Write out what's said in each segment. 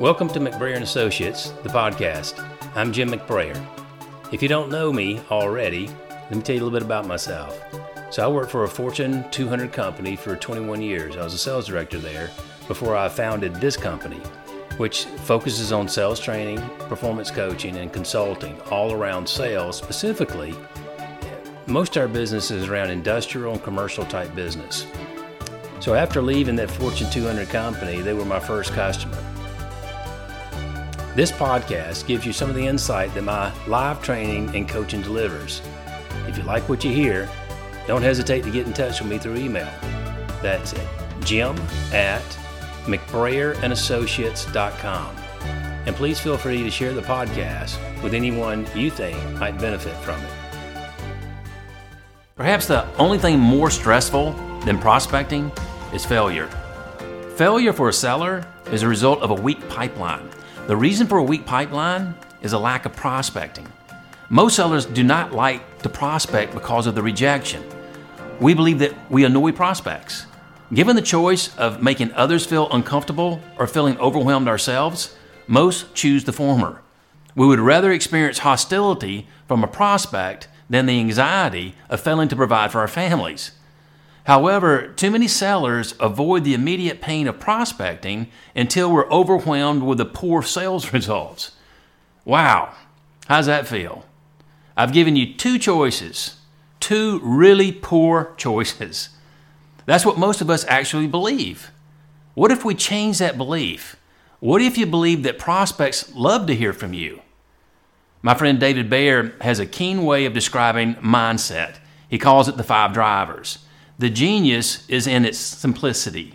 Welcome to McBrayer and Associates, the podcast. I'm Jim McBrayer. If you don't know me already, let me tell you a little bit about myself. So I worked for a Fortune 200 company for 21 years. I was a sales director there before I founded this company, which focuses on sales training, performance coaching, and consulting all around sales. Specifically, most of our business is around industrial and commercial type business. So after leaving that Fortune 200 company, they were my first customer. This podcast gives you some of the insight that my live training and coaching delivers. If you like what you hear, don't hesitate to get in touch with me through email. That's it, jim at mcbrayerandassociates.com. And please feel free to share the podcast with anyone you think might benefit from it. Perhaps the only thing more stressful than prospecting is failure. Failure for a seller is a result of a weak pipeline. The reason for a weak pipeline is a lack of prospecting. Most sellers do not like to prospect because of the rejection. We believe that we annoy prospects. Given the choice of making others feel uncomfortable or feeling overwhelmed ourselves, most choose the former. We would rather experience hostility from a prospect than the anxiety of failing to provide for our families. However, too many sellers avoid the immediate pain of prospecting until we're overwhelmed with the poor sales results. Wow, how's that feel? I've given you two choices, two really poor choices. That's what most of us actually believe. What if we change that belief? What if you believe that prospects love to hear from you? My friend David Bayer has a keen way of describing mindset. He calls it the five drivers. The genius is in its simplicity.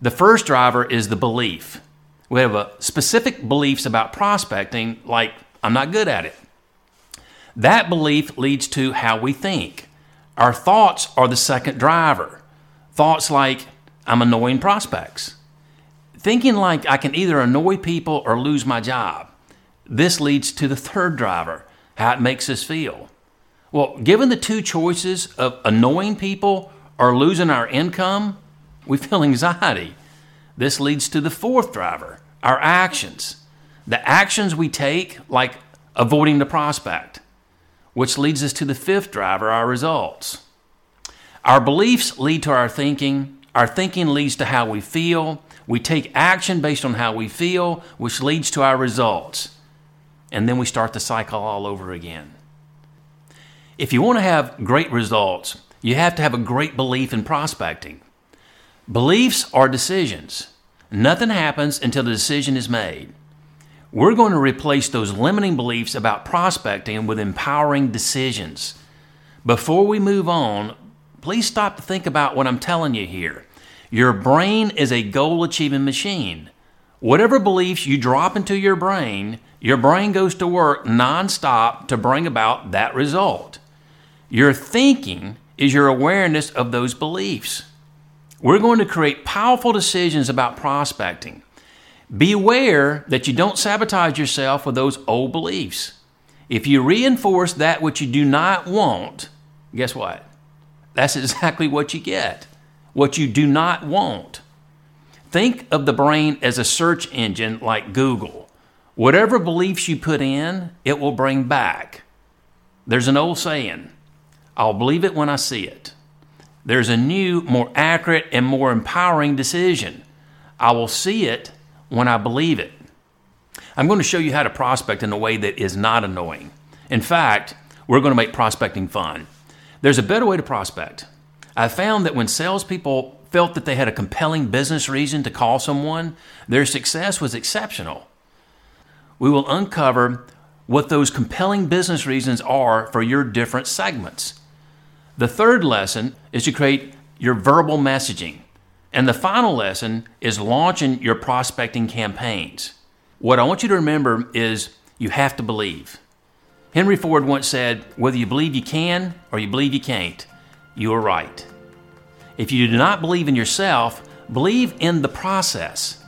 The first driver is the belief. We have a specific beliefs about prospecting, like I'm not good at it. That belief leads to how we think. Our thoughts are the second driver. Thoughts like I'm annoying prospects. Thinking like I can either annoy people or lose my job. This leads to the third driver, how it makes us feel. Well, given the two choices of annoying people or losing our income, we feel anxiety. This leads to the fourth driver our actions. The actions we take, like avoiding the prospect, which leads us to the fifth driver our results. Our beliefs lead to our thinking. Our thinking leads to how we feel. We take action based on how we feel, which leads to our results. And then we start the cycle all over again. If you want to have great results, you have to have a great belief in prospecting. Beliefs are decisions. Nothing happens until the decision is made. We're going to replace those limiting beliefs about prospecting with empowering decisions. Before we move on, please stop to think about what I'm telling you here. Your brain is a goal achieving machine. Whatever beliefs you drop into your brain, your brain goes to work nonstop to bring about that result. Your thinking is your awareness of those beliefs. We're going to create powerful decisions about prospecting. Be aware that you don't sabotage yourself with those old beliefs. If you reinforce that which you do not want, guess what? That's exactly what you get. What you do not want. Think of the brain as a search engine like Google. Whatever beliefs you put in, it will bring back. There's an old saying I'll believe it when I see it. There's a new, more accurate, and more empowering decision. I will see it when I believe it. I'm going to show you how to prospect in a way that is not annoying. In fact, we're going to make prospecting fun. There's a better way to prospect. I found that when salespeople felt that they had a compelling business reason to call someone, their success was exceptional. We will uncover what those compelling business reasons are for your different segments. The third lesson is to create your verbal messaging. And the final lesson is launching your prospecting campaigns. What I want you to remember is you have to believe. Henry Ford once said, Whether you believe you can or you believe you can't, you are right. If you do not believe in yourself, believe in the process.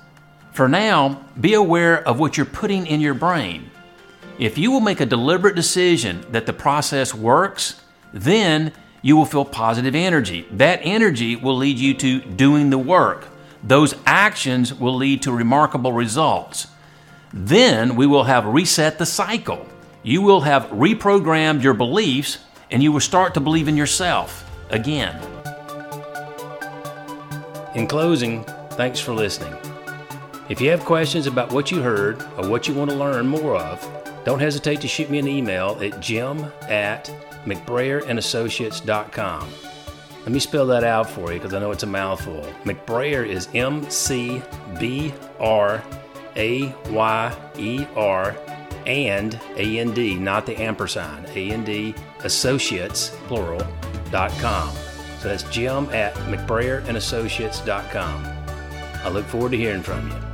For now, be aware of what you're putting in your brain. If you will make a deliberate decision that the process works, then you will feel positive energy. That energy will lead you to doing the work. those actions will lead to remarkable results. Then we will have reset the cycle. You will have reprogrammed your beliefs and you will start to believe in yourself again. In closing, thanks for listening. If you have questions about what you heard or what you want to learn more of, don't hesitate to shoot me an email at jim at mcbrayerandassociates.com. Let me spell that out for you because I know it's a mouthful. McBrayer is M C B R A Y E R and A N D, not the ampersand, A N D associates, plural, dot com. So that's jim at mcbrayerandassociates.com. I look forward to hearing from you.